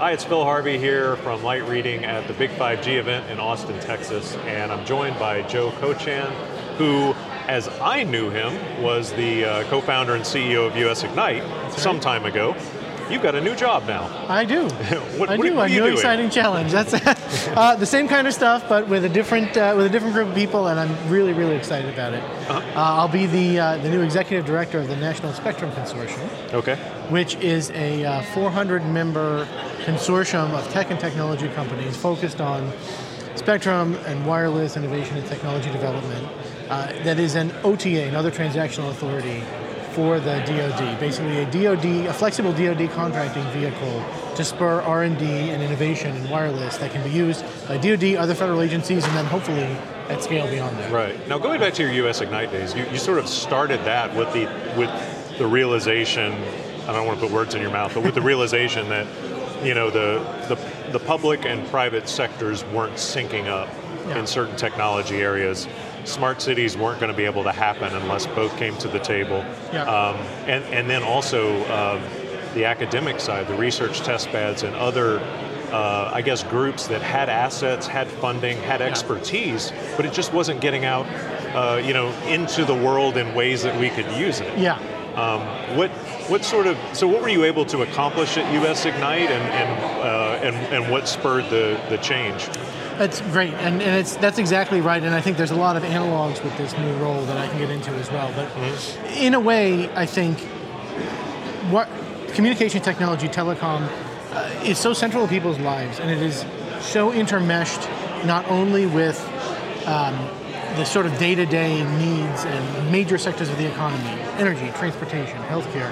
Hi, it's Phil Harvey here from Light Reading at the Big 5G event in Austin, Texas, and I'm joined by Joe Kochan, who, as I knew him, was the uh, co-founder and CEO of US Ignite some time ago. You've got a new job now. I do. what, I what, do. what a new doing? exciting challenge. That's uh, the same kind of stuff, but with a different uh, with a different group of people, and I'm really really excited about it. Uh-huh. Uh, I'll be the uh, the new executive director of the National Spectrum Consortium, Okay. which is a uh, 400 member consortium of tech and technology companies focused on spectrum and wireless innovation and technology development. Uh, that is an OTA, another transactional authority for the DoD. Basically, a DoD, a flexible DoD contracting vehicle to spur R&D and innovation in wireless that can be used by DoD, other federal agencies, and then hopefully at scale beyond that. Right. Now, going back to your US Ignite days, you, you sort of started that with the with the realization. I don't want to put words in your mouth, but with the realization that you know the the, the public and private sectors weren't syncing up Yeah. in certain technology areas. Smart cities weren't going to be able to happen unless both came to the table. Yeah. Um, and and then also um, the academic side, the research test beds, and other. Uh, I guess groups that had assets, had funding, had expertise, but it just wasn't getting out, uh, you know, into the world in ways that we could use it. Yeah. Um, what what sort of so what were you able to accomplish at US Ignite, and and uh, and, and what spurred the the change? That's great, and, and it's that's exactly right. And I think there's a lot of analogs with this new role that I can get into as well. But in a way, I think what communication technology, telecom, uh, is so central to people's lives, and it is so intermeshed not only with um, the sort of day-to-day needs and major sectors of the economy: energy, transportation, healthcare,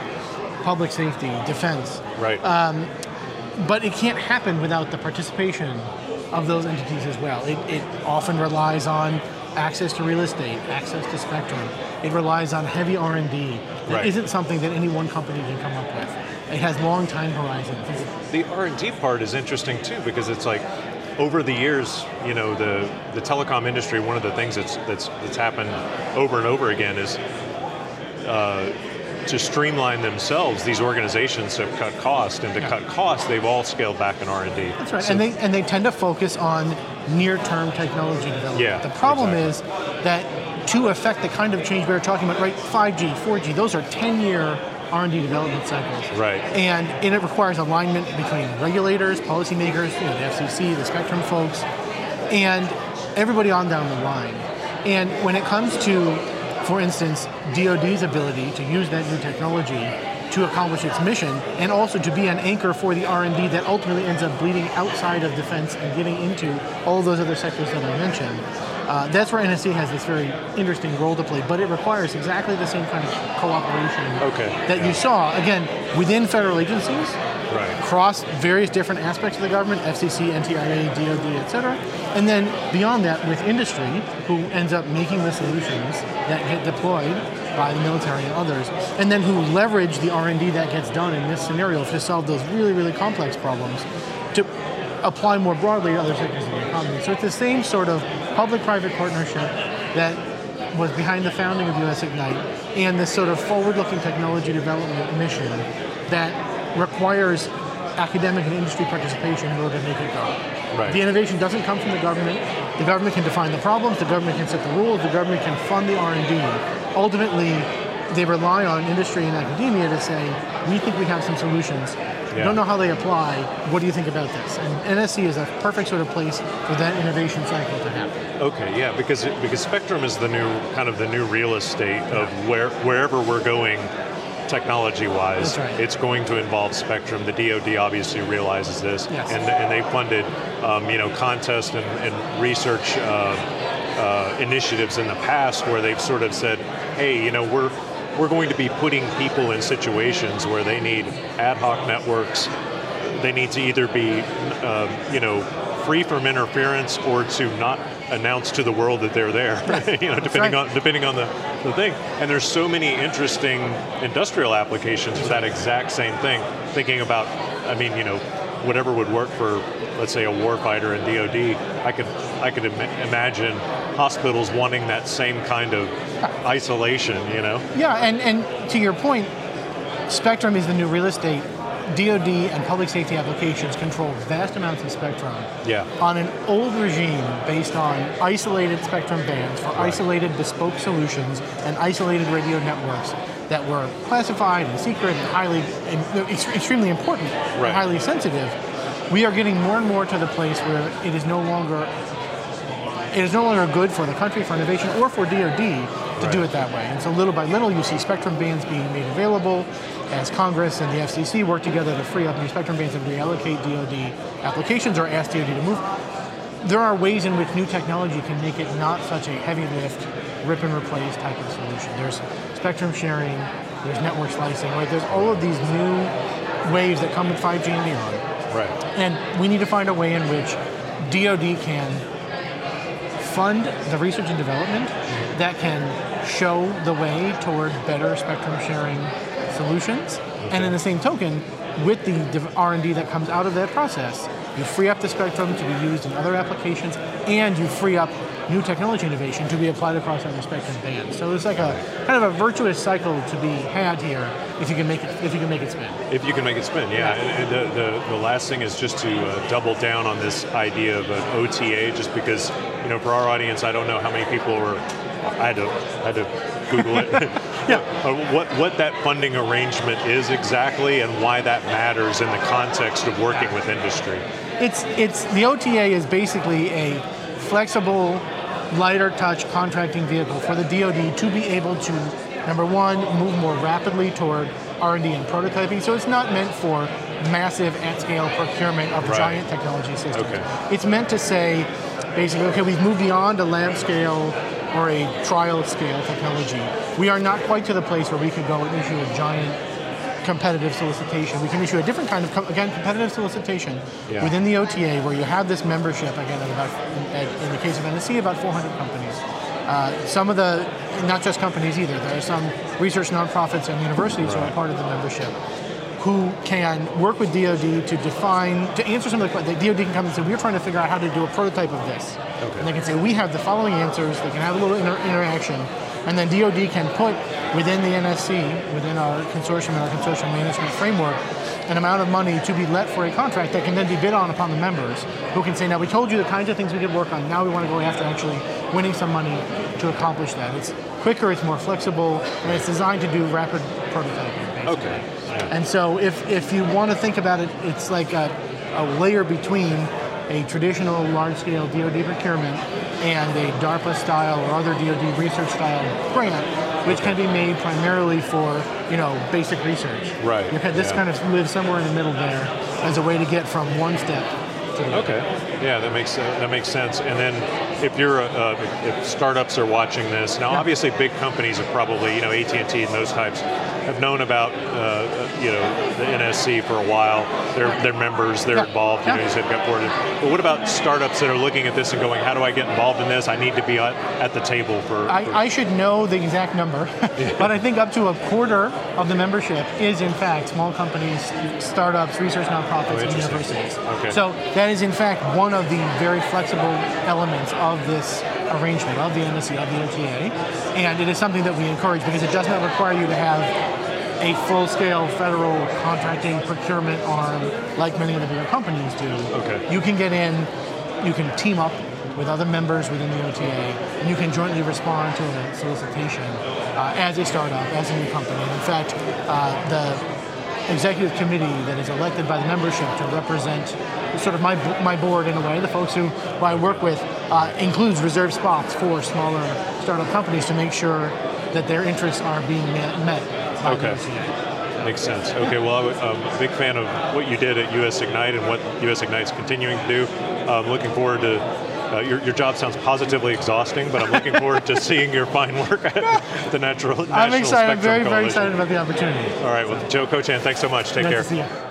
public safety, defense Right. but it can't happen without the participation of those entities as well. It, it often relies on access to real estate, access to spectrum. It relies on heavy R&D. That Right. not something that any one company can come up with. It has long time horizons. The R and D part is interesting too because it's like over the years, you know, the the telecom industry. One of the things that's that's that's happened over and over again is uh, to streamline themselves. These organizations have cut cost, and to cut costs, they've all scaled back in R and D. That's right. and they and they tend to focus on near-term technology development. Yeah, the problem exactly. is that to affect the kind of change we were talking about, right? 5G, 4G, those are 10-year R&D development cycles. Right. And, and it requires alignment between regulators, policymakers, you know, the FCC, the spectrum folks, and everybody on down the line. And when it comes to, for instance, DoD's ability to use that new technology to accomplish its mission, and also to be an anchor for the R&D that ultimately ends up bleeding outside of defense and getting into all those other sectors that I mentioned. Uh, that's where NSC has this very interesting role to play, but it requires exactly the same kind of cooperation Okay, that yeah. you saw, again, within federal agencies, Right. across various different aspects of the government, FCC, NTIA, DoD, et cetera, and then beyond that with industry, who ends up making the solutions that get deployed by the military and others, and then who leverage the R&D that gets done in this scenario to solve those really, really complex problems to apply more broadly to other sectors of the economy. So it's the same sort of public-private partnership that was behind the founding of US Ignite and this sort of forward-looking technology development mission that requires academic and industry participation in order to make it go. Right. The innovation doesn't come from the government. The government can define the problems, the government can set the rules, the government can fund the R&D. Ultimately, they rely on industry and academia to say, we think we have some solutions. We Yeah. don't know how they apply. What do you think about this? And NSC is a perfect sort of place for that innovation cycle to happen. Okay, yeah, because it, because spectrum is the new kind of the new real estate of where wherever we're going, technology-wise, right. it's going to involve spectrum. The DoD obviously realizes this, Yes. and and they funded um, you know contests and, and research. Uh, uh, initiatives in the past where they've sort of said, "Hey, you know, we're we're going to be putting people in situations where they need ad hoc networks. They need to either be, uh, you know, free from interference or to not announce to the world that they're there. you know, depending right. on depending on the, the thing. And there's so many interesting industrial applications for that exact same thing. Thinking about, I mean, you know, whatever would work for, let's say, a warfighter in DoD. I could I could Im- imagine hospitals wanting that same kind of isolation. You know. Yeah, and, and to your point, spectrum is the new real estate. DoD and public safety applications control vast amounts of spectrum Yeah. on an old regime based on isolated spectrum bands for isolated bespoke solutions and isolated radio networks that were classified and secret and highly, and extremely important Right. and highly sensitive. We are getting more and more to the place where it is no longer it is no longer good for the country, for innovation, or for DoD to do it that way. And so little by little, you see spectrum bands being made available as Congress and the FCC work together to free up new spectrum bands and reallocate DoD applications or ask DoD to move. There are ways in which new technology can make it not such a heavy lift, rip and replace type of solution. There's spectrum sharing, there's network slicing, right? There's all of these new waves that come with 5G and beyond. Right. And we need to find a way in which DoD can fund the research and development that can show the way toward better spectrum sharing solutions. And in the same token, with the R&D that comes out of that process, you free up the spectrum to be used in other applications, and you free up new technology innovation to be applied across other spectrum bands. So it's like a kind of a virtuous cycle to be had here if you can make it if you can make it spin. If you can make it spin, yeah. And and the, the, the last thing is just to uh, double down on this idea of an OTA, just because, you know, for our audience, I don't know how many people were, I had to, I had to Google it. Yeah. Uh, what, what that funding arrangement is exactly and why that matters in the context of working with industry. It's it's the OTA is basically a flexible, lighter touch contracting vehicle for the DoD to be able to number one move more rapidly toward R&D and prototyping. So it's not meant for massive at scale procurement of Right. giant technology systems. Okay. It's meant to say basically okay we've moved beyond a lab scale or a trial scale technology. We are not quite to the place where we could go and issue a giant competitive solicitation. We can issue a different kind of, again, competitive solicitation Yeah. within the OTA where you have this membership, again, about, in, in the case of NSC, about 400 companies. Uh, some of the, not just companies either, there are some research nonprofits and universities who are part of the membership who can work with DoD to define, to answer some of the questions. The DoD can come and say, we're trying to figure out how to do a prototype of this. Okay. And they can say, we have the following answers, they can have a little inter- interaction, and then DoD can put within the NSC, within our consortium and our consortium management framework, an amount of money to be let for a contract that can then be bid on upon the members, who can say, now we told you the kinds of things we could work on, now we want to go after actually winning some money to accomplish that. It's quicker, it's more flexible, and it's designed to do rapid prototyping. basically. Okay. And so if, if you want to think about it, it's like a, a layer between a traditional large-scale DoD procurement and a DARPA-style or other DoD research-style grant, which can be made primarily for, you know, basic research. Right, You can, this yeah. kind of lives somewhere in the middle there as a way to get from one step to the other. Okay, yeah, that makes uh, that makes sense. And then if you're uh, if startups are watching this now, Yeah. obviously big companies are probably you know AT and T and those types have known about uh, you know the NSC for a while. They're they're members, they're Yeah. involved. You know, Yeah. you said got board. But what about startups that are looking at this and going, how do I get involved in this? I need to be at, at the table for. for- I, I should know the exact number, but I think up to a quarter of the membership is in fact small companies, startups, research nonprofits, and Oh, interesting. universities. Okay. So that is in fact one of the very flexible elements of this arrangement, of the NSC, of the OTA, and it is something that we encourage because it does not require you to have a full-scale federal contracting procurement arm like many of the bigger companies do. Okay. You can get in, you can team up with other members within the OTA, and you can jointly respond to a solicitation uh, as a startup, as a new company. And in fact, uh, the executive committee that is elected by the membership to represent sort of my, my board in a way, the folks who, who I work with, uh, includes reserved spots for smaller startup companies to make sure that their interests are being met, met by Okay. Makes sense. Okay, well, I'm a big fan of what you did at US Ignite and what US Ignite's continuing to do. I'm looking forward to. Uh, your, your job sounds positively exhausting, but I'm looking forward to seeing your fine work at the Natural National I'm excited. I'm Spectrum very, very excited about the opportunity. All right, well, Joe Kochan, thanks so much. Take Nice care. to see you.